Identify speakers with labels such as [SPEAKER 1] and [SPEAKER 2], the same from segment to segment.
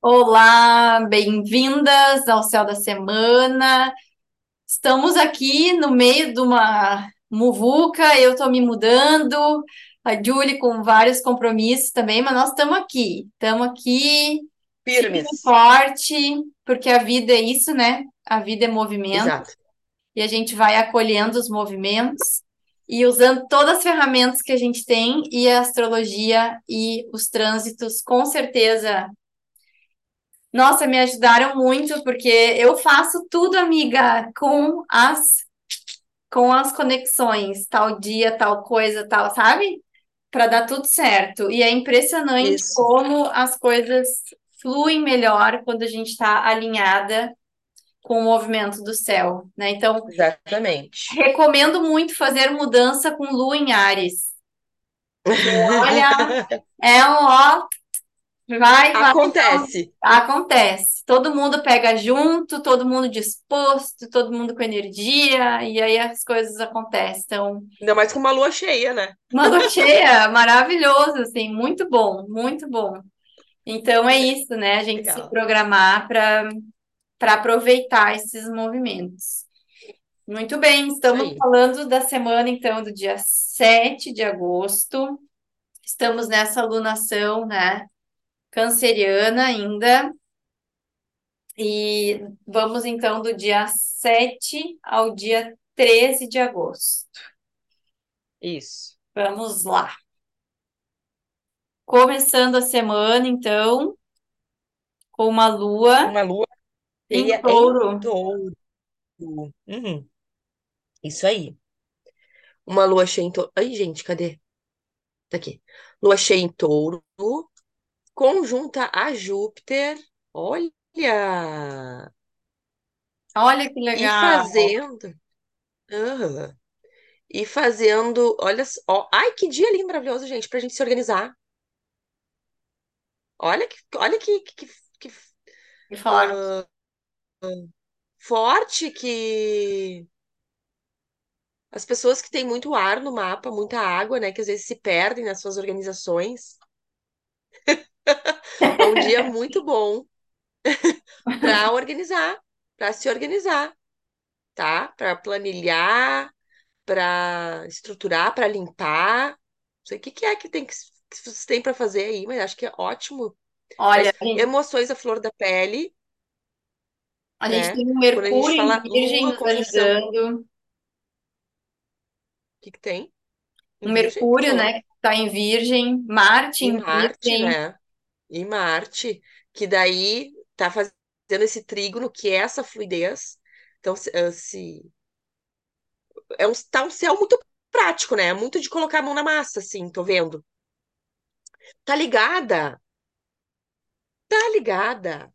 [SPEAKER 1] Olá, bem-vindas ao Céu da Semana. Estamos aqui no meio de uma muvuca, eu estou me mudando, a Julie com vários compromissos também, mas nós estamos aqui, estamos aqui, firme
[SPEAKER 2] Firmes.
[SPEAKER 1] forte, porque a vida é isso, né? A vida é movimento
[SPEAKER 2] Exato.
[SPEAKER 1] e a gente vai acolhendo os movimentos e usando todas as ferramentas que a gente tem e a astrologia e os trânsitos, com certeza. Nossa, me ajudaram muito, porque eu faço tudo, amiga, com as com as conexões, tal dia, tal coisa, tal, sabe? Para dar tudo certo. E é impressionante
[SPEAKER 2] Isso.
[SPEAKER 1] como as coisas fluem melhor quando a gente está alinhada com o movimento do céu, né? Então,
[SPEAKER 2] Exatamente.
[SPEAKER 1] recomendo muito fazer mudança com lua em Ares. Olha, é um ó, vai, vai,
[SPEAKER 2] Acontece.
[SPEAKER 1] acontece. Todo mundo pega junto, todo mundo disposto, todo mundo com energia, e aí as coisas acontecem. Então,
[SPEAKER 2] Ainda mais com uma lua cheia, né?
[SPEAKER 1] uma lua cheia, maravilhoso, assim, muito bom, muito bom. Então é isso, né? A gente se
[SPEAKER 2] Legal.
[SPEAKER 1] programar para para aproveitar esses movimentos. Muito bem, estamos
[SPEAKER 2] aí.
[SPEAKER 1] falando da semana, então, do dia 7 de agosto. Estamos nessa alunação, né? Canceriana ainda. E vamos, então, do dia 7 ao dia 13 de agosto.
[SPEAKER 2] Isso.
[SPEAKER 1] Vamos lá. Começando a semana, então, com uma lua
[SPEAKER 2] Uma lua
[SPEAKER 1] em
[SPEAKER 2] cheia em
[SPEAKER 1] touro.
[SPEAKER 2] touro. Uhum. Isso aí. Uma lua cheia em touro. Ai, gente, cadê? Tá aqui. Lua cheia em touro, conjunta a Júpiter. Olha!
[SPEAKER 1] Olha que
[SPEAKER 2] E
[SPEAKER 1] legal.
[SPEAKER 2] fazendo. Aham. E fazendo. Olha só. Ai, que dia lindo, maravilhoso, gente, pra gente se organizar. Olha que, olha que, que, que
[SPEAKER 1] E falar,
[SPEAKER 2] forte que as pessoas que têm muito ar no mapa, muita água, né, que às vezes se perdem nas suas organizações. É um dia muito bom para organizar, para se organizar, tá? Para planilhar, para estruturar, para limpar. Não sei o que que é que tem que, que vocês têm para fazer aí, mas acho que é ótimo.
[SPEAKER 1] olha,
[SPEAKER 2] Mas
[SPEAKER 1] a gente,
[SPEAKER 2] emoções à flor da pele,
[SPEAKER 1] a gente
[SPEAKER 2] né?
[SPEAKER 1] tem um
[SPEAKER 2] Quando a gente
[SPEAKER 1] Mercúrio em
[SPEAKER 2] fala
[SPEAKER 1] Virgem
[SPEAKER 2] lua,
[SPEAKER 1] nos
[SPEAKER 2] conjunção, o
[SPEAKER 1] ajudando,
[SPEAKER 2] que que tem?
[SPEAKER 1] um
[SPEAKER 2] Em Virgem, tu
[SPEAKER 1] Mercúrio,
[SPEAKER 2] falou?
[SPEAKER 1] né, que está em Virgem, Marte
[SPEAKER 2] E
[SPEAKER 1] em
[SPEAKER 2] Marte,
[SPEAKER 1] Virgem,
[SPEAKER 2] né? E Marte, que daí tá fazendo esse trígono, que é essa fluidez. Então, se, eh, se- é um, tá um céu muito prático, né? Muito de colocar a mão na massa, assim, tô vendo. Tá ligada? Tá ligada?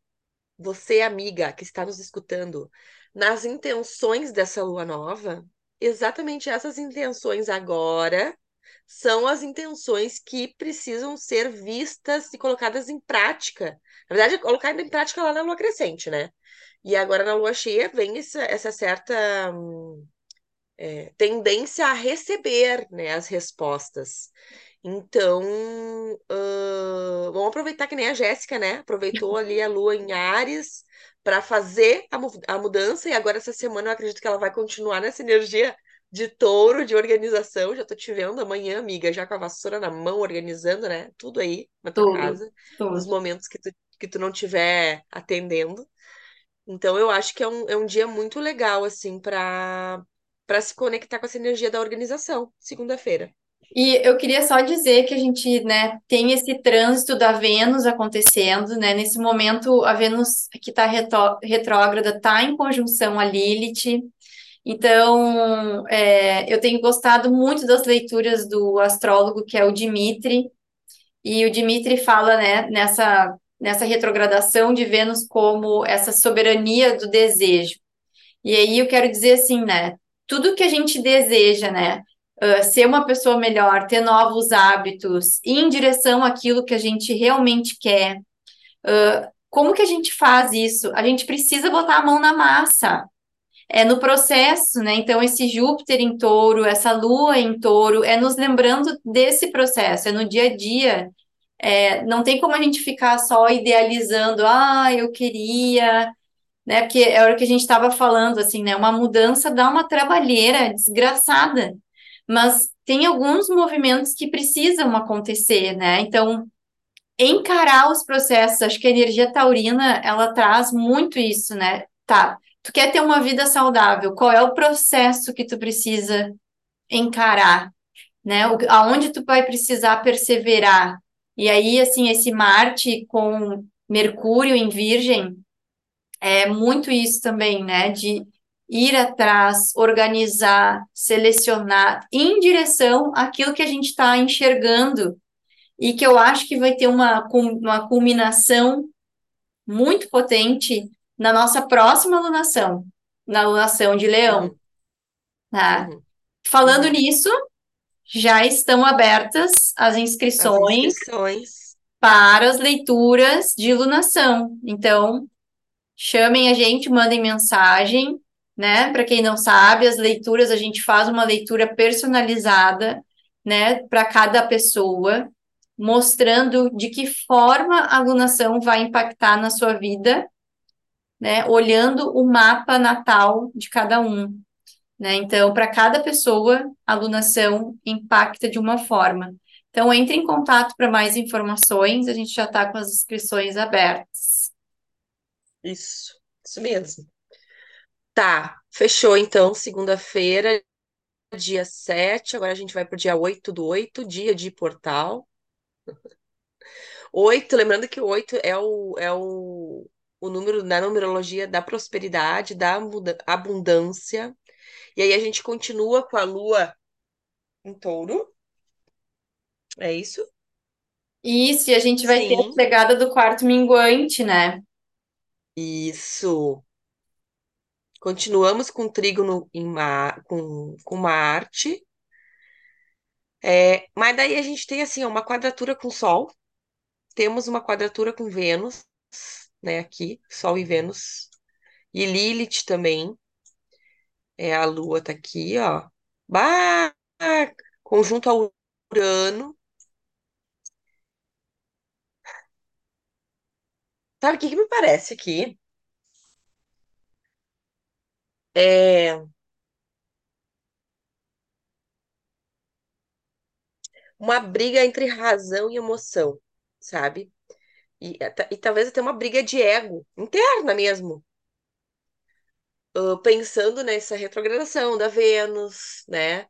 [SPEAKER 2] Você, amiga, que está nos escutando, nas intenções dessa lua nova? Exatamente essas intenções agora são as intenções que precisam ser vistas e colocadas em prática. Na verdade, colocada em prática lá na lua crescente, né? E agora na lua cheia vem essa, essa certa hum, é, tendência a receber, né, as respostas. Então, ãh, vamos aproveitar que nem a Jéssica, né? Aproveitou ali a lua em Áries para fazer a, mu- a mudança, e agora essa semana eu acredito que ela vai continuar nessa energia de touro, de organização. Já tô te vendo amanhã, amiga, já com a vassoura na mão, organizando, né? Tudo aí na tua
[SPEAKER 1] tudo,
[SPEAKER 2] casa, nos
[SPEAKER 1] tudo.
[SPEAKER 2] momentos que tu, que tu não estiver atendendo. Então, eu acho que é um, é um dia muito legal, assim, para para se conectar com essa energia da organização, segunda-feira.
[SPEAKER 1] E eu queria só dizer que a gente, né, tem esse trânsito da Vênus acontecendo, né? Nesse momento, a Vênus que está retrógrada está em conjunção a Lilith. Então, é, eu tenho gostado muito das leituras do astrólogo que é o Dimitri, e o Dimitri fala, né, nessa, nessa retrogradação de Vênus como essa soberania do desejo. E aí eu quero dizer assim, né, tudo que a gente deseja, né, uh, ser uma pessoa melhor, ter novos hábitos, ir em direção àquilo que a gente realmente quer. Uh, como que a gente faz isso? A gente precisa botar a mão na massa é no processo, né? Então, esse Júpiter em touro, essa lua em touro, é nos lembrando desse processo, é no dia a dia, é, não tem como a gente ficar só idealizando, ah, eu queria, né? Porque é hora que a gente estava falando, assim, né? Uma mudança dá uma trabalheira desgraçada, mas tem alguns movimentos que precisam acontecer, né? Então, encarar os processos, acho que a energia taurina, ela traz muito isso, né? Tá, tu quer ter uma vida saudável, qual é o processo que tu precisa encarar, né? O, aonde tu vai precisar perseverar. E aí, assim, esse Marte com Mercúrio em Virgem é muito isso também, né? De ir atrás, organizar, selecionar em direção àquilo que a gente está enxergando e que eu acho que vai ter uma, uma culminação muito potente na nossa próxima alunação, na alunação de Leão.
[SPEAKER 2] Uhum.
[SPEAKER 1] Tá?
[SPEAKER 2] Uhum.
[SPEAKER 1] Falando
[SPEAKER 2] Uhum.
[SPEAKER 1] nisso, já estão abertas as inscrições,
[SPEAKER 2] As inscrições.
[SPEAKER 1] para as leituras de iluminação. Então, chamem a gente, mandem mensagem, né? Para quem não sabe, as leituras a gente faz uma leitura personalizada, né, para cada pessoa, mostrando de que forma a alunação vai impactar na sua vida, né? Olhando o mapa natal de cada um. Né? Então, para cada pessoa, a alunação impacta de uma forma. Então, entre em contato para mais informações, a gente já está com as inscrições abertas.
[SPEAKER 2] Isso, isso mesmo. Tá, fechou então, segunda-feira, dia 7. Agora a gente vai para o dia 8 do 8, dia de portal. 8, lembrando que o 8 é o, é o, o número na numerologia da prosperidade, da abundância. E aí a gente continua com a lua em touro. É isso?
[SPEAKER 1] Isso, e a gente vai ter a
[SPEAKER 2] Sim.
[SPEAKER 1] pegada do quarto minguante, né?
[SPEAKER 2] Isso. Continuamos com trígono em Ma- com, com Marte. É, mas daí a gente tem assim, uma quadratura com Sol. Temos uma quadratura com Vênus, né? Aqui, Sol e Vênus. E Lilith também. É, a Lua tá aqui, ó. Bah, conjunto ao Urano. Sabe o que que me parece aqui? É uma briga entre razão e emoção, sabe? E, e talvez até uma briga de ego, interna mesmo. Uh, pensando nessa retrogradação da Vênus, né?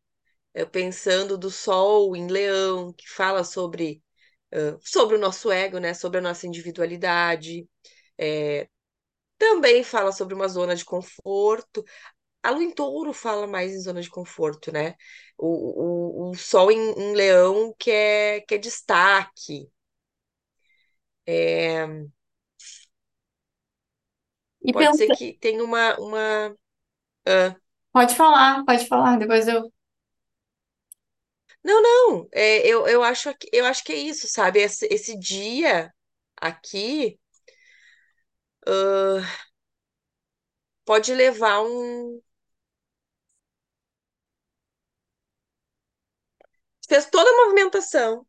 [SPEAKER 2] Uh, pensando do Sol em Leão, que fala sobre, uh, sobre o nosso ego, né? Sobre a nossa individualidade. É, também fala sobre uma zona de conforto. A Lua em Touro fala mais em zona de conforto, né? O, o, o Sol em, em Leão que é, que é destaque. É,
[SPEAKER 1] E
[SPEAKER 2] pode ser
[SPEAKER 1] pensa...
[SPEAKER 2] que tenha uma, uma ah,
[SPEAKER 1] Pode falar, pode falar, depois eu.
[SPEAKER 2] Não, não, é, eu, eu acho que, eu acho que é isso, sabe? Esse, esse dia aqui ah, pode levar um. Fez toda a movimentação,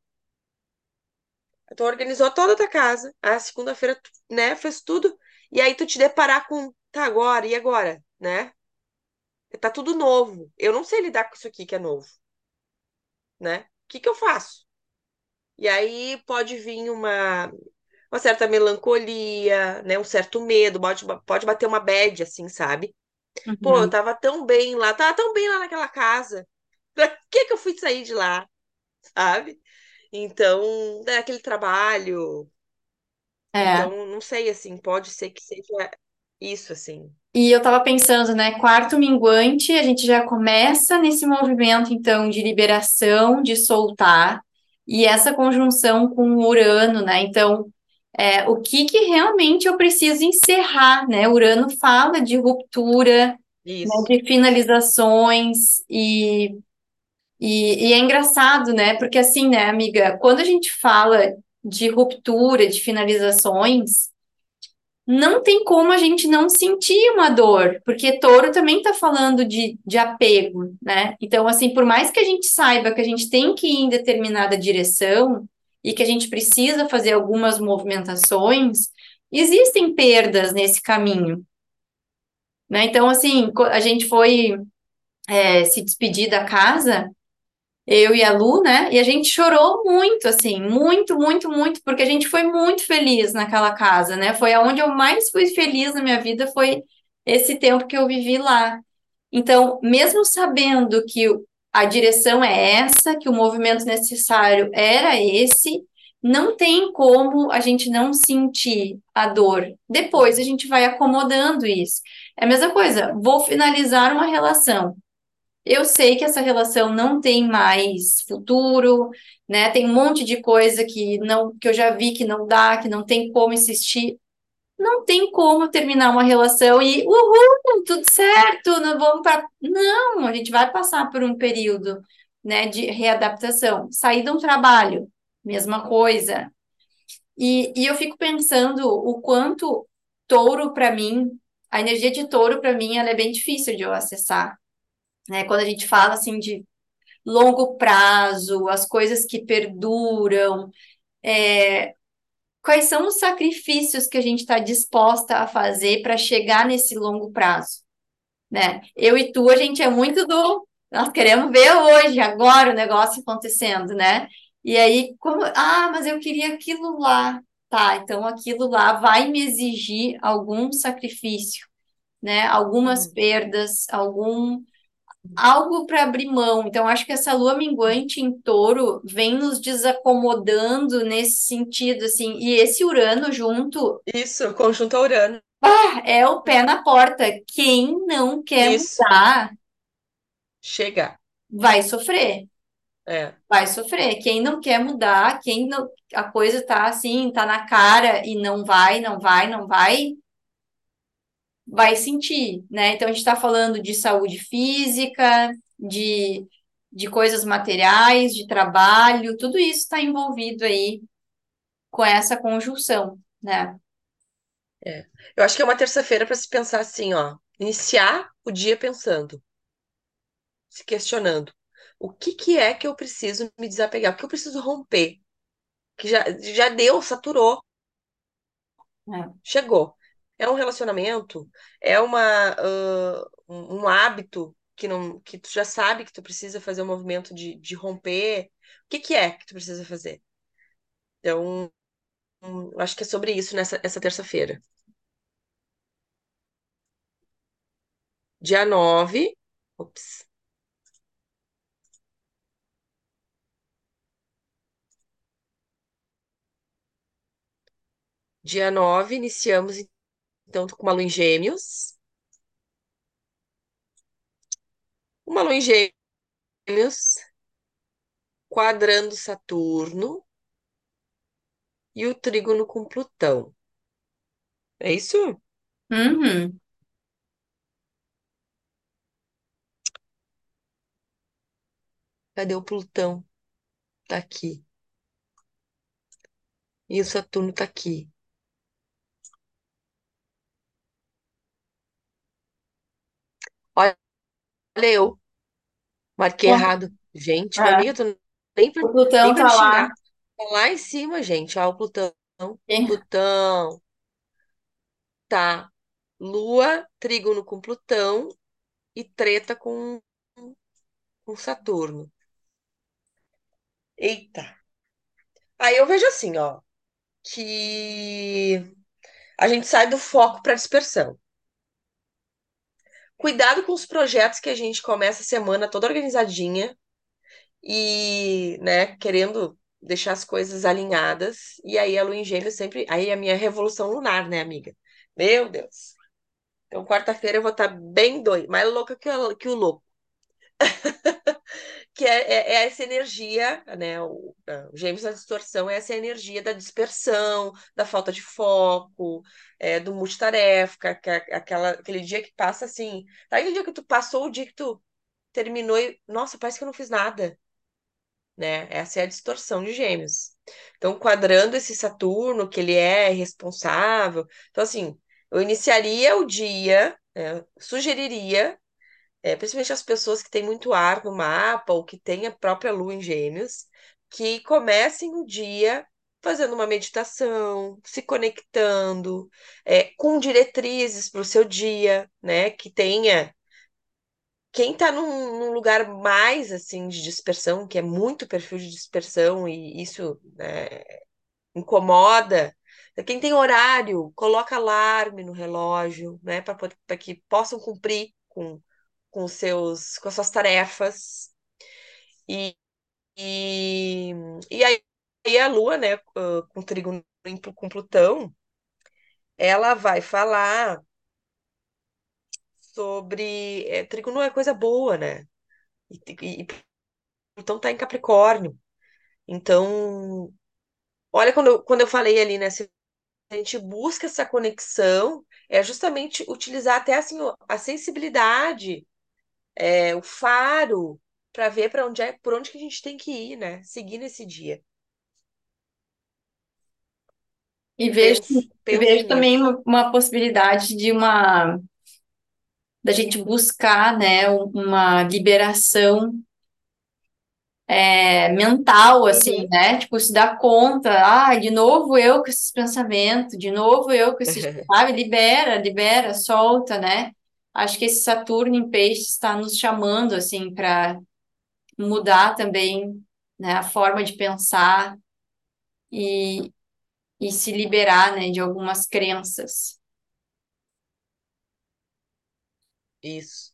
[SPEAKER 2] tu organizou toda a tua casa, a segunda-feira, né? Fez tudo, e aí tu te deparar com, tá, agora, e agora, né? Tá tudo novo. Eu não sei lidar com isso aqui que é novo, né? O que que eu faço? E aí pode vir uma, uma certa melancolia, né? Um certo medo, pode, pode bater uma bad, assim, sabe? Pô, eu
[SPEAKER 1] Uhum.
[SPEAKER 2] tava tão bem lá, tava tão bem lá naquela casa. Pra que que eu fui sair de lá, sabe? Então, é aquele trabalho.
[SPEAKER 1] É.
[SPEAKER 2] Então, não sei, assim, pode ser que seja isso, assim.
[SPEAKER 1] E eu estava pensando, né? Quarto minguante, a gente já começa nesse movimento, então, de liberação, de soltar, e essa conjunção com o Urano, né? Então, é, o que que realmente eu preciso encerrar, né? Urano fala de ruptura, né, de finalizações, e, e, e é engraçado, né? Porque assim, né, amiga, quando a gente fala de ruptura, de finalizações, não tem como a gente não sentir uma dor, porque touro também está falando de, de apego, né? Então, assim, por mais que a gente saiba que a gente tem que ir em determinada direção, e que a gente precisa fazer algumas movimentações, existem perdas nesse caminho. Né? Então, assim, a gente foi é, se despedir da casa, eu e a Lu, né? E a gente chorou muito, assim, muito, muito, muito, porque a gente foi muito feliz naquela casa, né? Foi aonde eu mais fui feliz na minha vida, foi esse tempo que eu vivi lá. Então, mesmo sabendo que a direção é essa, que o movimento necessário era esse, não tem como a gente não sentir a dor. Depois a gente vai acomodando isso. É a mesma coisa, vou finalizar uma relação. Eu sei que essa relação não tem mais futuro, né? Tem um monte de coisa que não que eu já vi que não dá, que não tem como insistir. Não tem como terminar uma relação e uhul, tudo certo, não vamos para Não, a gente vai passar por um período, né, de readaptação. Sair de um trabalho, mesma coisa. E, e eu fico pensando o quanto touro para mim, a energia de touro para mim, ela é bem difícil de eu acessar né? Quando a gente fala assim de longo prazo, as coisas que perduram, é, quais são os sacrifícios que a gente está disposta a fazer para chegar nesse longo prazo, né? Eu e tu, a gente é muito do nós queremos ver hoje, agora o negócio acontecendo, né? E aí, como, ah, mas eu queria aquilo lá. Tá, então aquilo lá vai me exigir algum sacrifício, né? Algumas
[SPEAKER 2] Uhum.
[SPEAKER 1] perdas, algum algo para abrir mão. Então, acho que essa lua minguante em touro vem nos desacomodando nesse sentido, assim, e esse Urano junto
[SPEAKER 2] Isso, conjunto Urano.
[SPEAKER 1] ah, é o pé na porta. Quem não quer
[SPEAKER 2] Isso,
[SPEAKER 1] mudar
[SPEAKER 2] chegar.
[SPEAKER 1] vai sofrer.
[SPEAKER 2] É,
[SPEAKER 1] Vai sofrer. Quem não quer mudar, quem não, a coisa tá assim, tá na cara e não vai, não vai, não vai, vai sentir, né? Então a gente está falando de saúde física, de, de coisas materiais, de trabalho, tudo isso está envolvido aí com essa conjunção, né?
[SPEAKER 2] é. Eu acho que é uma terça-feira para se pensar assim, ó. Iniciar o dia pensando, se questionando. O que que é que eu preciso me desapegar? O que eu preciso romper? Que já, já deu, saturou,
[SPEAKER 1] É.
[SPEAKER 2] chegou. É um relacionamento, é uma, ah, um, um hábito que não, que tu já sabe que tu precisa fazer um movimento de, de romper. O que que é que tu precisa fazer? Então, eu acho que é sobre isso nessa essa terça-feira. Dia 9. Ops. Dia 9, iniciamos então com uma lua em Gêmeos. Uma lua em Gêmeos, quadrando Saturno e o trígono com Plutão. É isso?
[SPEAKER 1] Uhum.
[SPEAKER 2] Cadê o Plutão? Tá aqui. E o Saturno tá aqui. Olha, eu marquei errado. Gente, minha
[SPEAKER 1] É.
[SPEAKER 2] amiga, tu nem pra,
[SPEAKER 1] O Plutão
[SPEAKER 2] nem pra
[SPEAKER 1] tá
[SPEAKER 2] me
[SPEAKER 1] lá.
[SPEAKER 2] xingar. Tá lá em cima, gente. Ó, o Plutão.
[SPEAKER 1] Tem-
[SPEAKER 2] Plutão tá Lua, trígono com Plutão e treta com, com Saturno. Eita. Aí eu vejo assim, ó, que a gente sai do foco para dispersão. Cuidado com os projetos que a gente começa a semana toda organizadinha e, né, querendo deixar as coisas alinhadas. E aí a lua em gêmeos sempre. Aí a minha revolução lunar, né, amiga? Meu Deus. Então, quarta-feira eu vou estar bem doida, mais louca que o, que o louco. que é, é, é essa energia, né? O, o Gêmeos da distorção é essa energia da dispersão, da falta de foco, é, do multitarefa, que é aquela, aquele dia que passa assim. Tá aquele dia que tu passou o dia que tu terminou e, nossa, parece que eu não fiz nada, né? Essa é a distorção de Gêmeos. Então, quadrando esse Saturno, que ele é responsável. Então, assim, eu iniciaria o dia, né, sugeriria é, principalmente as pessoas que têm muito ar no mapa ou que têm a própria lua em gêmeos, que comecem o dia fazendo uma meditação, se conectando, é, com diretrizes para o seu dia, né? Que tenha. Quem está num, num, lugar mais assim de dispersão, que é muito perfil de dispersão, e isso né, incomoda. Quem tem horário, coloca alarme no relógio, né? Para que possam cumprir com, com, seus, com as suas tarefas. E, e, e aí a Lua, né, com trigo com Plutão, ela vai falar sobre. É, trigo não é coisa boa, né? E, e Plutão tá em Capricórnio. Então, olha, quando eu, quando eu falei ali, né? Se a gente busca essa conexão, é justamente utilizar até assim, a sensibilidade, é, o faro, para ver para onde é, por onde que a gente tem que ir, né? Seguir nesse dia.
[SPEAKER 1] E vejo,
[SPEAKER 2] Penso, penso
[SPEAKER 1] vejo também uma, uma possibilidade de uma da gente buscar, né, uma liberação é, mental, assim,
[SPEAKER 2] Uhum.
[SPEAKER 1] né? Tipo, se dar conta, ah, de novo eu com esses pensamentos, de novo eu com esses, sabe? Libera, libera, solta, né? Acho que esse Saturno em Peixes está nos chamando, assim, para mudar também, né, a forma de pensar e, e se liberar, né, de algumas crenças.
[SPEAKER 2] Isso.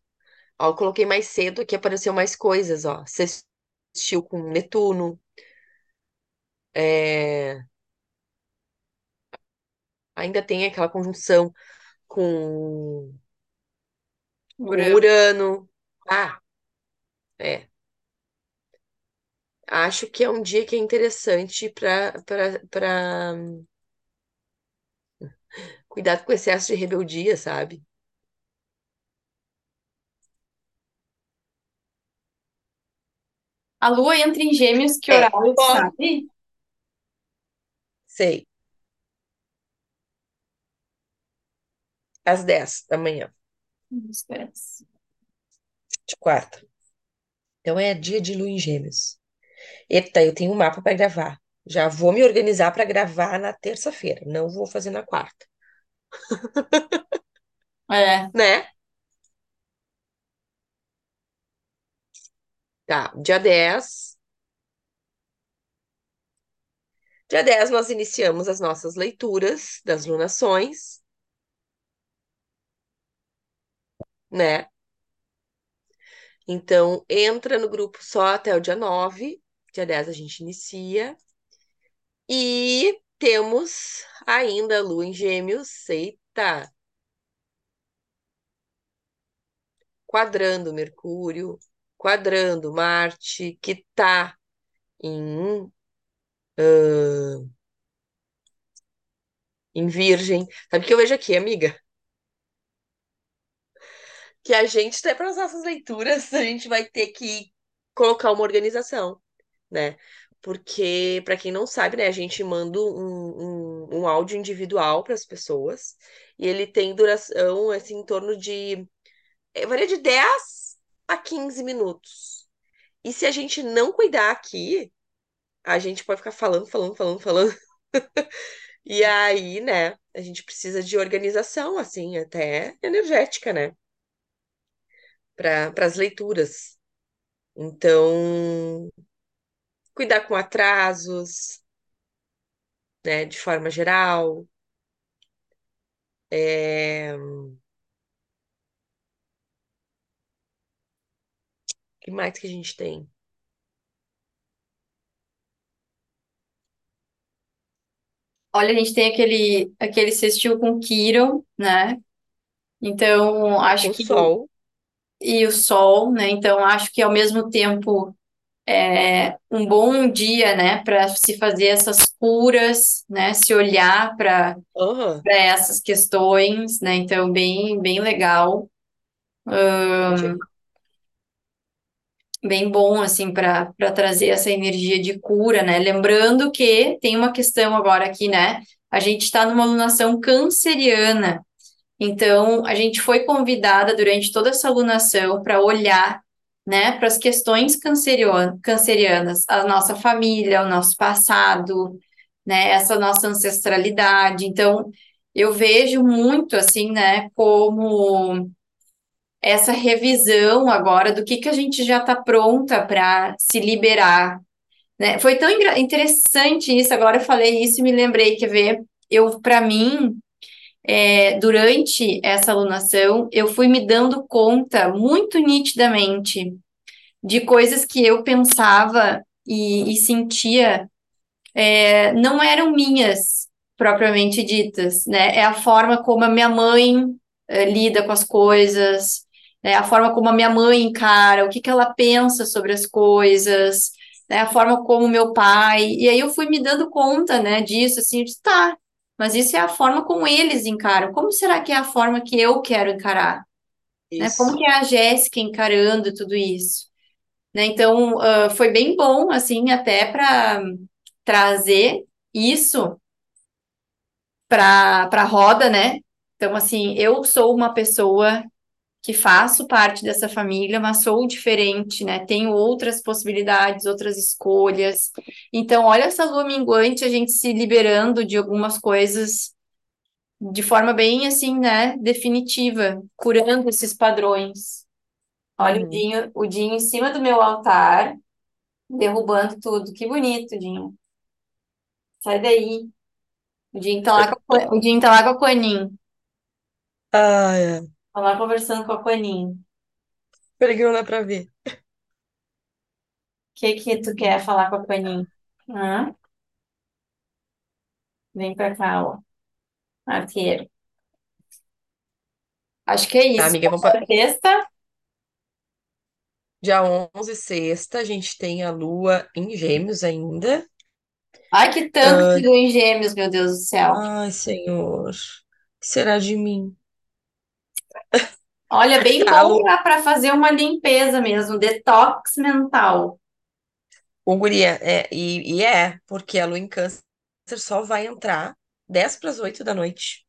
[SPEAKER 2] Ó, eu coloquei mais cedo que apareceu mais coisas, ó. Assistiu com Netuno, é, ainda tem aquela conjunção com
[SPEAKER 1] Urano.
[SPEAKER 2] Urano. Ah, é. Acho que é um dia que é interessante para para cuidado com o excesso de rebeldia, sabe?
[SPEAKER 1] A Lua entra em Gêmeos, que
[SPEAKER 2] É,
[SPEAKER 1] horário,
[SPEAKER 2] ó,
[SPEAKER 1] sabe?
[SPEAKER 2] sei, às 10 da manhã,
[SPEAKER 1] Espera.
[SPEAKER 2] de quarta. Então é dia de lua em Gêmeos. Eita, eu tenho um mapa para gravar. Já vou me organizar para gravar na terça-feira, não vou fazer na quarta,
[SPEAKER 1] É,
[SPEAKER 2] né? Tá, dia 10. Dia 10 nós iniciamos as nossas leituras das lunações, né? Então, entra no grupo só até o dia 9. Dia 10 a gente inicia. E temos ainda Lua em Gêmeos, eita, quadrando Mercúrio, quadrando Marte, que tá em, ah, em Virgem. Sabe o que eu vejo aqui, amiga? Que a gente, até para as nossas leituras, a gente vai ter que colocar uma organização, né? Porque, para quem não sabe, né, a gente manda um, um, um áudio individual para as pessoas e ele tem duração, assim, em torno de é, varia de 10 a 15 minutos. E se a gente não cuidar aqui, a gente pode ficar falando, falando, falando, falando. E aí, né, a gente precisa de organização, assim, até energética, né, para as leituras. Então, cuidar com atrasos, né, de forma geral. É... O que mais que a gente tem?
[SPEAKER 1] olha, a gente tem aquele, aquele sextil com Quiron, né? Então, acho
[SPEAKER 2] Com
[SPEAKER 1] que.
[SPEAKER 2] sol.
[SPEAKER 1] E o Sol, né? Então, acho que ao mesmo tempo é um bom dia, né? Para se fazer essas curas, né? Se olhar para para essas questões, né? Então, bem, bem legal.
[SPEAKER 2] Gente,
[SPEAKER 1] bem bom assim para para trazer essa energia de cura, né? Lembrando que tem uma questão agora aqui, né? A gente está numa alunação canceriana, então a gente foi convidada durante toda essa alunação para olhar né, para as questões cancerianas, a nossa família, o nosso passado, né, essa nossa ancestralidade. Então, eu vejo muito assim, né, como essa revisão agora do que que a gente já está pronta para se liberar, né? Foi tão interessante isso. Agora eu falei isso e me lembrei, quer ver? Eu, para mim, é, durante essa alunação, eu fui me dando conta muito nitidamente de coisas que eu pensava e, e sentia é, não eram minhas propriamente ditas, né? É a forma como a minha mãe é, lida com as coisas, né? A forma como a minha mãe encara, o que que ela pensa sobre as coisas, né? A forma como meu pai. E aí eu fui me dando conta, né, disso, assim, disse, tá, mas isso é a forma como eles encaram. Como será que é a forma que eu quero encarar? Né? Como que é a Jéssica encarando tudo isso? né? Então, ah, foi bem bom, assim, até para trazer isso para para a roda, né? Então, assim, eu sou uma pessoa que faço parte dessa família, mas sou diferente, né? Tenho outras possibilidades, outras escolhas. Então, olha essa lua minguante, a gente se liberando de algumas coisas de forma bem, assim, né? Definitiva, curando esses padrões. Olha o
[SPEAKER 2] Uhum.
[SPEAKER 1] Dinho, o Dinho em cima do meu altar. Derrubando tudo. Que bonito, Dinho. Sai daí. O Dinho tá lá com a, o Dinho tá lá com a Quanin.
[SPEAKER 2] Ai, ai.
[SPEAKER 1] Tá lá conversando com a Quanin. O
[SPEAKER 2] Peraí que não dá pra ver.
[SPEAKER 1] que que tu quer falar com a Quanin? Hã? Vem pra cá, ó. Arqueiro. Acho que é
[SPEAKER 2] Tá,
[SPEAKER 1] isso.
[SPEAKER 2] amiga, vamos pra...
[SPEAKER 1] Sexta.
[SPEAKER 2] Dia 11, sexta, a gente tem a lua em Gêmeos ainda.
[SPEAKER 1] Ai, que tanto que
[SPEAKER 2] Ah,
[SPEAKER 1] deu em gêmeos, meu Deus do céu.
[SPEAKER 2] ai, Senhor, o que será de mim?
[SPEAKER 1] Olha, bem
[SPEAKER 2] A
[SPEAKER 1] bom pra fazer uma limpeza mesmo, detox mental.
[SPEAKER 2] O guria, é, e, e é, porque a lua em Câncer só vai entrar 10 para as 8 da noite.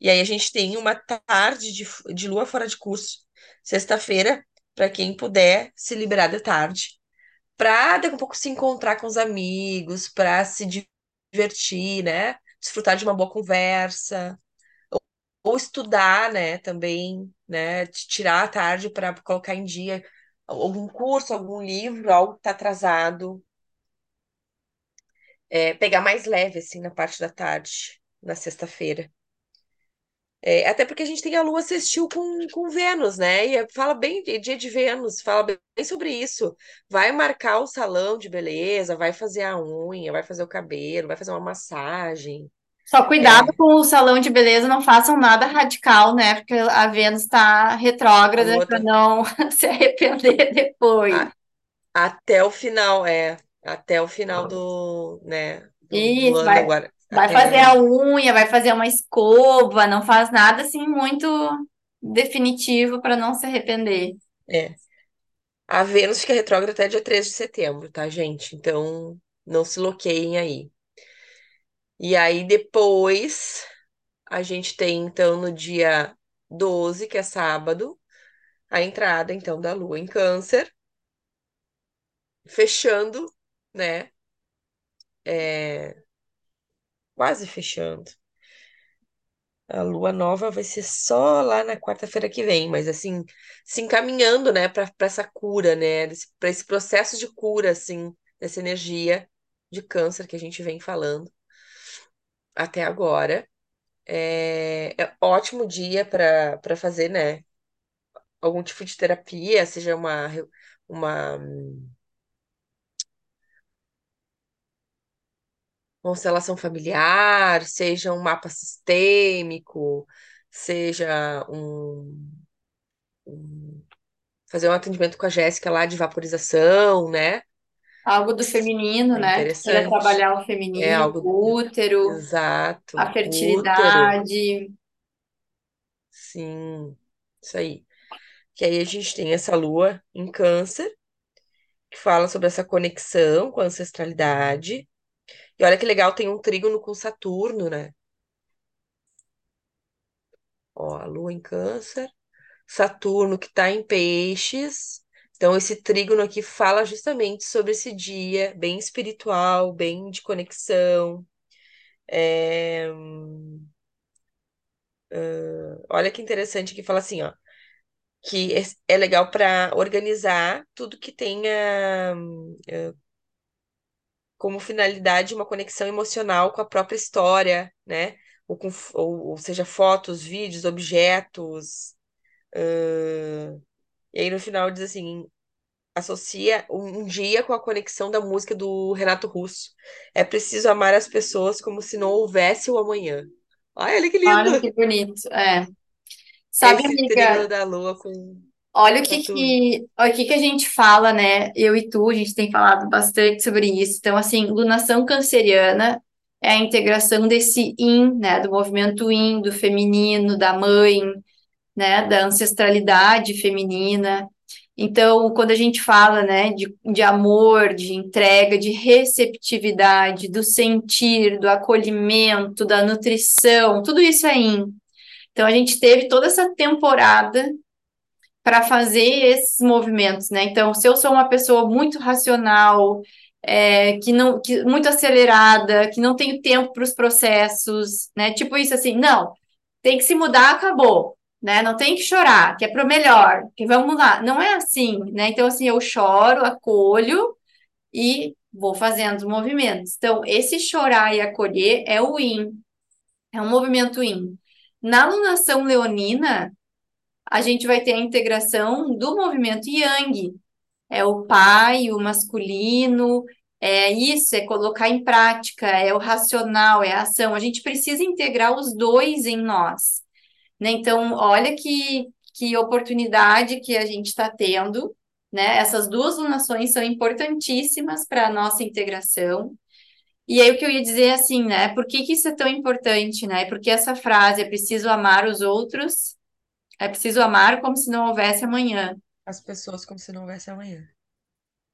[SPEAKER 2] E aí a gente tem uma tarde de, de lua fora de curso, sexta-feira, para quem puder se liberar de tarde, para daqui a pouco se encontrar com os amigos, para se divertir, né? Desfrutar de uma boa conversa, ou estudar, né, também, né? Tirar a tarde para colocar em dia algum curso, algum livro, algo que está atrasado. É, pegar mais leve, assim, na parte da tarde, na sexta-feira. É, até porque a gente tem a Lua sextil com, com Vênus, né? E é- fala bem dia de Vênus, fala bem sobre isso. Vai marcar o salão de beleza, vai fazer a unha, vai fazer o cabelo, vai fazer uma massagem.
[SPEAKER 1] Só cuidado
[SPEAKER 2] É,
[SPEAKER 1] com o salão de beleza, não façam nada radical, né? Porque a Vênus está retrógrada para não se arrepender depois.
[SPEAKER 2] a- até o final, é, até o final do, né, do,
[SPEAKER 1] Isso, vai,
[SPEAKER 2] agora,
[SPEAKER 1] vai fazer a unha, vai fazer uma escova, não faz nada assim muito definitivo para não se arrepender.
[SPEAKER 2] é. A Vênus fica retrógrada até dia 3 de setembro, tá, gente? Então, não se loqueiem aí. E aí depois A gente tem, então, no dia 12, que é sábado, a entrada, então, da Lua em Câncer, fechando, né? É, quase fechando. A Lua nova vai ser só lá na quarta-feira que vem, mas assim, se encaminhando, né, para essa cura, né, para esse processo de cura, assim, dessa energia de câncer que a gente vem falando até agora. É, é ótimo dia para para fazer, né, algum tipo de terapia, seja uma, uma constelação familiar, seja um mapa sistêmico, seja um, um- fazer um atendimento com a Jéssica lá de vaporização, né?
[SPEAKER 1] Algo do feminino,
[SPEAKER 2] É
[SPEAKER 1] né? Que queira trabalhar o
[SPEAKER 2] É
[SPEAKER 1] feminino,
[SPEAKER 2] algo
[SPEAKER 1] o útero, a
[SPEAKER 2] exato. Útero,
[SPEAKER 1] fertilidade.
[SPEAKER 2] sim, isso aí. Que aí a gente tem essa lua em câncer, que fala sobre essa conexão com a ancestralidade. E olha que legal, tem um trígono com Saturno, né? Ó, a lua em câncer, Saturno que está em Peixes. Então, esse trígono aqui fala justamente sobre esse dia bem espiritual, bem de conexão. É... Uh, olha que interessante que fala assim, ó, que é legal para organizar tudo que tenha uh, como finalidade uma conexão emocional com a própria história, né? Ou, com, ou, ou seja, fotos, vídeos, objetos. Uh, e aí no final diz assim: associa um dia com a conexão da música do Renato Russo. É preciso amar as pessoas como se não houvesse o amanhã. Olha que lindo!
[SPEAKER 1] Olha que bonito. É. Sabe,
[SPEAKER 2] Esse
[SPEAKER 1] amiga,
[SPEAKER 2] da lua com
[SPEAKER 1] olha o que que, olha o que que a gente fala, né? Eu e tu, a gente tem falado bastante sobre isso. Então, assim, lunação canceriana é a integração desse yin, né? Do movimento yin, do feminino, da mãe, né? Da ancestralidade feminina. Então, quando a gente fala, né, de, de amor, de entrega, de receptividade, do sentir, do acolhimento, da nutrição, tudo isso é yin. Então, a gente teve toda essa temporada para fazer esses movimentos, né? Então, se eu sou uma pessoa muito racional, é, que não, que muito acelerada, que não tenho tempo para os processos, né? Tipo isso assim, não, tem que se mudar, acabou, né? Não tem que chorar, que é para o melhor, que vamos lá. Não é assim, né? Então, assim, eu choro, acolho e vou fazendo os movimentos. Então, esse chorar e acolher é o yin, é um movimento yin. Na alunação leonina, a gente vai ter a integração do movimento yang. É o pai, o masculino, é isso, é colocar em prática, é o racional, é a ação. A gente precisa integrar os dois em nós. Né? Então, olha que, que oportunidade que a gente está tendo. Né? Essas duas lunações são importantíssimas para a nossa integração. E aí o que eu ia dizer é assim, né? Por que que isso é tão importante, né? Porque essa frase é preciso amar os outros, é preciso amar como se não houvesse amanhã.
[SPEAKER 2] As pessoas como se não houvesse amanhã.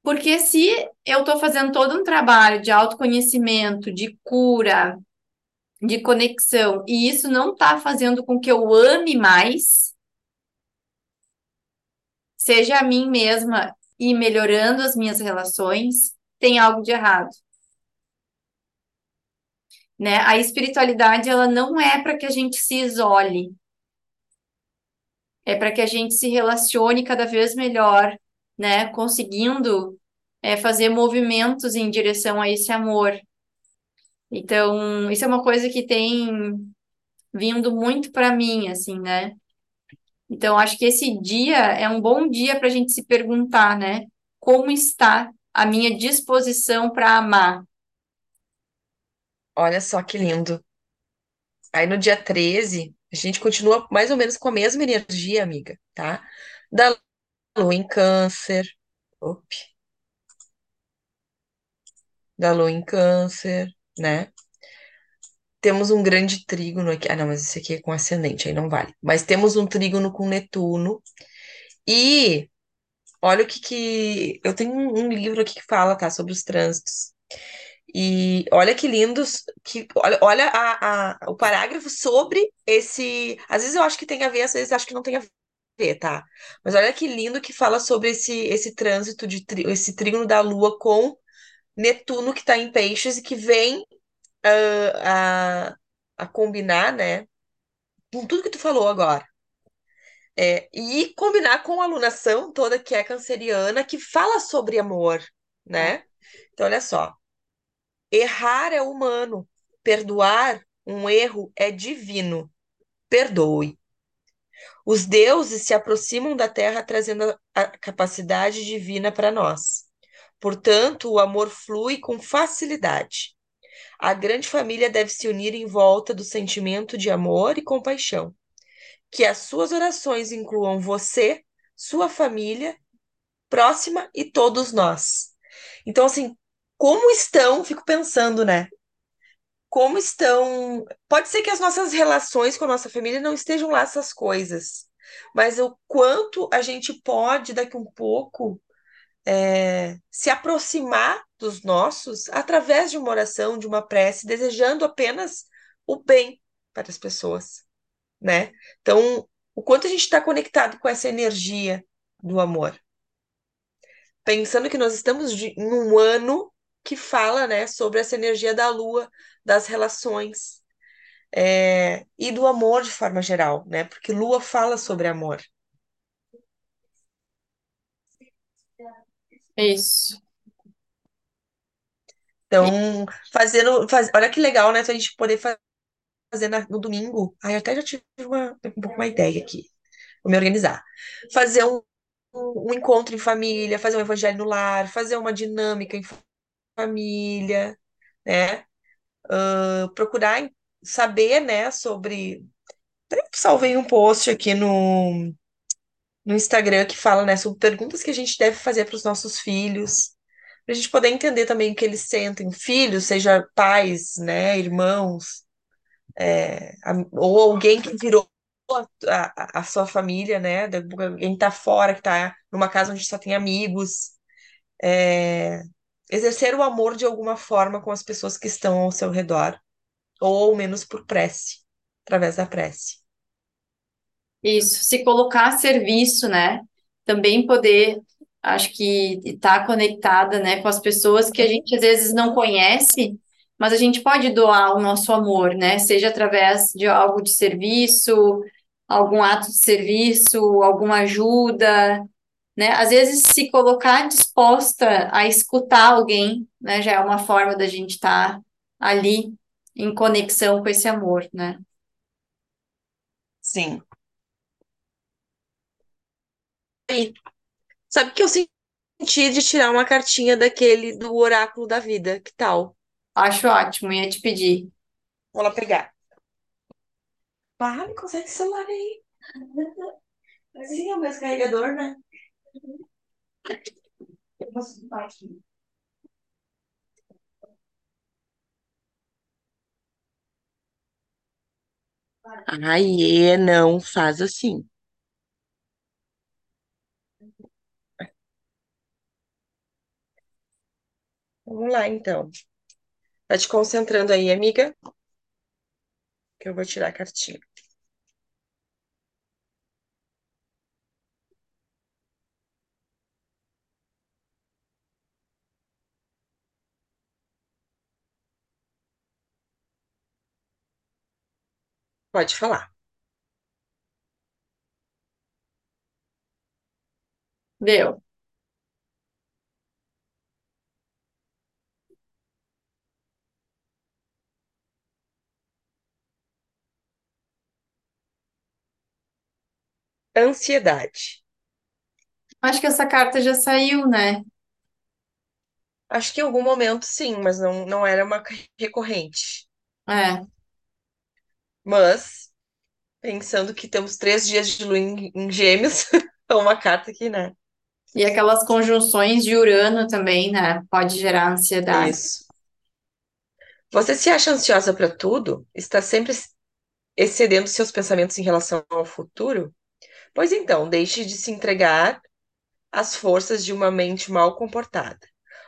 [SPEAKER 1] Porque se eu estou fazendo todo um trabalho de autoconhecimento, de cura, de conexão, e isso não está fazendo com que eu ame mais, seja a mim mesma e melhorando as minhas relações, tem algo de errado. Né? A espiritualidade ela não é para que a gente se isole, é para que a gente se relacione cada vez melhor, né? Conseguindo é, fazer movimentos em direção a esse amor. Então, isso é uma coisa que tem vindo muito para mim, assim, né? Então, acho que esse dia é um bom dia para a gente se perguntar, né? Como está a minha disposição para amar?
[SPEAKER 2] Olha só que lindo. Aí no dia 13, a gente continua mais ou menos com a mesma energia, amiga, tá? Da lua em câncer. Op. Da lua em câncer, né? Temos um grande trígono aqui. Ah, não, mas esse aqui é com ascendente, aí não vale. Mas temos um trígono com Netuno. E olha o que que. Eu tenho um, livro aqui que fala, tá? Sobre os trânsitos. E olha que lindos, que olha, olha a, a, o parágrafo sobre esse. Às vezes eu acho que tem a ver, às vezes acho que não tem a ver, tá? Mas olha que lindo que fala sobre esse, esse trânsito de esse trígono da Lua com Netuno que está em Peixes e que vem uh, a, a combinar, né? Com tudo que tu falou agora. É, e combinar com a alunação toda que é canceriana, que fala sobre amor, né? Então, olha só. Errar é humano, perdoar um erro é divino. Perdoe. Os deuses se aproximam da terra trazendo a capacidade divina para nós. Portanto, o amor flui com facilidade. A grande família deve se unir em volta do sentimento de amor e compaixão. Que as suas orações incluam você, sua família próxima e todos nós. Então, assim, como estão, fico pensando, né? Como estão. Pode ser que as nossas relações com a nossa família não estejam lá essas coisas, mas o quanto a gente pode, daqui um pouco, é, se aproximar dos nossos através de uma oração, de uma prece, desejando apenas o bem para as pessoas, né? Então, o quanto a gente está conectado com essa energia do amor. Pensando que nós estamos de, em um ano que fala né, sobre essa energia da lua, das relações é, e do amor de forma geral, né? Porque lua fala sobre amor.
[SPEAKER 1] Isso.
[SPEAKER 2] Então, fazendo. Faz, olha que legal, né? A gente poder fazer na, no domingo. Ai, eu até já tive uma, um pouco uma ideia aqui. Vou me organizar. Fazer um, um, encontro em família, fazer um evangelho no lar, fazer uma dinâmica em família, né? Procurar saber, né, sobre. Até salvei um post aqui no, no Instagram que fala, né, sobre perguntas que a gente deve fazer para os nossos filhos, para a gente poder entender também o que eles sentem, filhos, seja pais, né, irmãos, é, ou alguém que virou a, a, a sua família, né, alguém que tá fora, que tá numa casa onde só tem amigos, é, exercer o amor de alguma forma com as pessoas que estão ao seu redor, ou ao menos por prece, através da prece.
[SPEAKER 1] Isso, se colocar a serviço, né? Também poder, acho que estar conectada, né, com as pessoas que a gente às vezes não conhece, mas a gente pode doar o nosso amor, né? Seja através de algo de serviço, algum ato de serviço, alguma ajuda, né? Às vezes se colocar disposta a escutar alguém, né, já é uma forma da gente estar ali em conexão com esse amor, né?
[SPEAKER 2] Sim. Sabe que eu senti de tirar uma cartinha daquele do oráculo da vida, que tal?
[SPEAKER 1] Acho ótimo, ia te pedir.
[SPEAKER 2] Vou lá pegar. Ah, me consegue celular aí. Sim, é o meu carregador, né? Eu posso limpar aqui. Ai, não faz assim. Vamos lá, então. Tá te concentrando aí, amiga? Que eu vou tirar a cartinha. Pode falar.
[SPEAKER 1] Deu.
[SPEAKER 2] Ansiedade.
[SPEAKER 1] Acho que essa carta já saiu, né?
[SPEAKER 2] Acho que em algum momento sim, mas não, não era uma recorrente.
[SPEAKER 1] É.
[SPEAKER 2] Mas, pensando que temos três dias de lua em, em gêmeos, é uma carta que, né?
[SPEAKER 1] E aquelas conjunções de Urano também, né? Pode gerar ansiedade.
[SPEAKER 2] Isso. Você se acha ansiosa para tudo? Está sempre excedendo seus pensamentos em relação ao futuro? Pois então, deixe de se entregar às forças de uma mente mal comportada.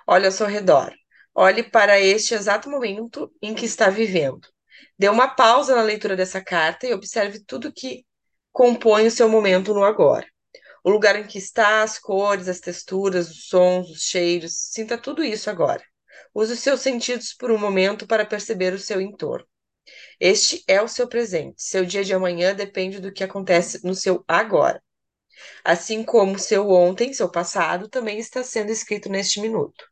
[SPEAKER 2] Olhe ao seu redor. Olhe para este exato momento em que está vivendo. Dê uma pausa na leitura dessa carta e observe tudo que compõe o seu momento no agora. O lugar em que está, as cores, as texturas, os sons, os cheiros. Sinta tudo isso agora. Use os seus sentidos por um momento para perceber o seu entorno. Este é o seu presente. Seu dia de amanhã depende do que acontece no seu agora. Assim como seu ontem, seu passado, também está sendo escrito neste minuto.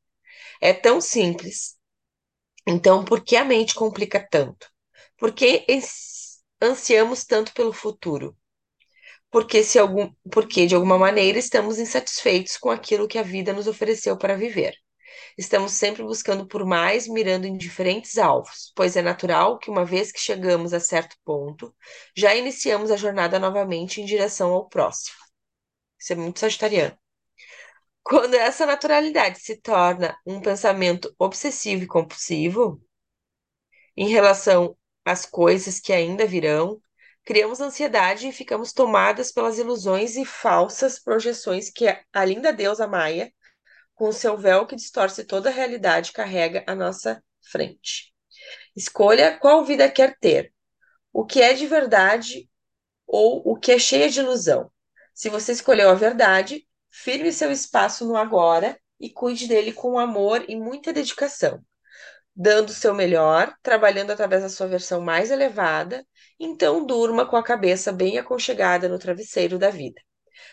[SPEAKER 2] É tão simples. Então, por que a mente complica tanto? Por que ansiamos tanto pelo futuro? Porque, se algum, porque, de alguma maneira, estamos insatisfeitos com aquilo que a vida nos ofereceu para viver. Estamos sempre buscando por mais, mirando em diferentes alvos, pois é natural que, uma vez que chegamos a certo ponto, já iniciamos a jornada novamente em direção ao próximo. Isso é muito sagitariano. Quando essa naturalidade se torna um pensamento obsessivo e compulsivo em relação às coisas que ainda virão, criamos ansiedade e ficamos tomadas pelas ilusões e falsas projeções que a linda deusa Maia, com seu véu que distorce toda a realidade, carrega à nossa frente. Escolha qual vida quer ter. O que é de verdade ou o que é cheia de ilusão. Se você escolheu a verdade, firme seu espaço no agora e cuide dele com amor e muita dedicação, dando o seu melhor, trabalhando através da sua versão mais elevada, então durma com a cabeça bem aconchegada no travesseiro da vida,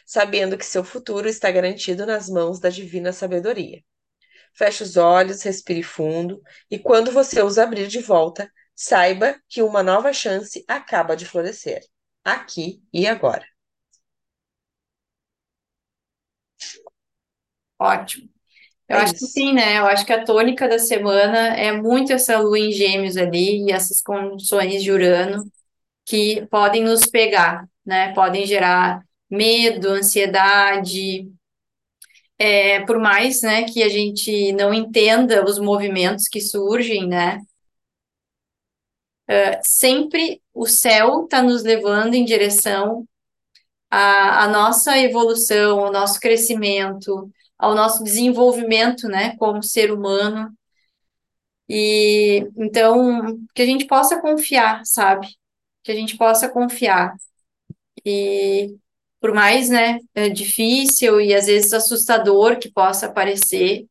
[SPEAKER 2] sabendo que seu futuro está garantido nas mãos da divina sabedoria. Feche os olhos, respire fundo e quando você os abrir de volta, saiba que uma nova chance acaba de florescer, aqui e agora.
[SPEAKER 1] Ótimo. Eu
[SPEAKER 2] É
[SPEAKER 1] acho que
[SPEAKER 2] isso.
[SPEAKER 1] sim, né? Eu acho que a tônica da semana é muito essa lua em gêmeos ali e essas condições de Urano que podem nos pegar, né? Podem gerar medo, ansiedade. É, por mais, né, que a gente não entenda os movimentos que surgem, né? Sempre o céu está nos levando em direção à, à nossa evolução, ao nosso crescimento, ao nosso desenvolvimento, né, como ser humano. E então, que a gente possa confiar, sabe? Que a gente possa confiar. E por mais, né, é difícil e às vezes assustador que possa parecer,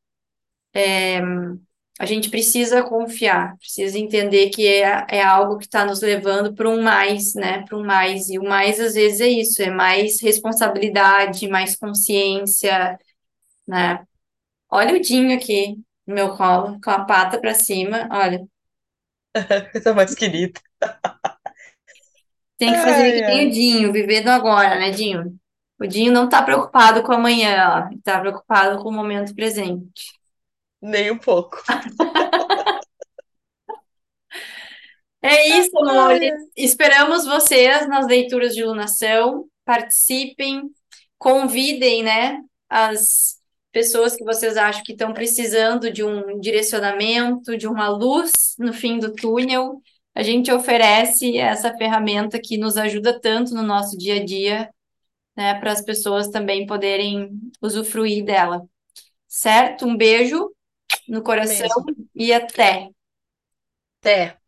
[SPEAKER 1] a gente precisa confiar, precisa entender que é, é algo que está nos levando para um mais, né, para um mais. E o mais às vezes é isso, é mais responsabilidade, mais consciência, né? Olha o Dinho aqui no meu colo, com a pata para cima, olha.
[SPEAKER 2] Coisa mais querida.
[SPEAKER 1] Tem que fazer que
[SPEAKER 2] Ai,
[SPEAKER 1] nem o. Dinho, viver do agora, né, Dinho? O Dinho não tá preocupado com amanhã, ó. Tá preocupado com o momento presente.
[SPEAKER 2] Nem um pouco.
[SPEAKER 1] É isso, amores. Esperamos vocês nas leituras de lunação. Participem, convidem, né, as pessoas que vocês acham que estão precisando de um direcionamento, de uma luz no fim do túnel. A gente oferece essa ferramenta que nos ajuda tanto no nosso dia a dia, né, para as pessoas também poderem usufruir dela. Certo? Um beijo no coração
[SPEAKER 2] Mesmo.
[SPEAKER 1] e até!
[SPEAKER 2] Até.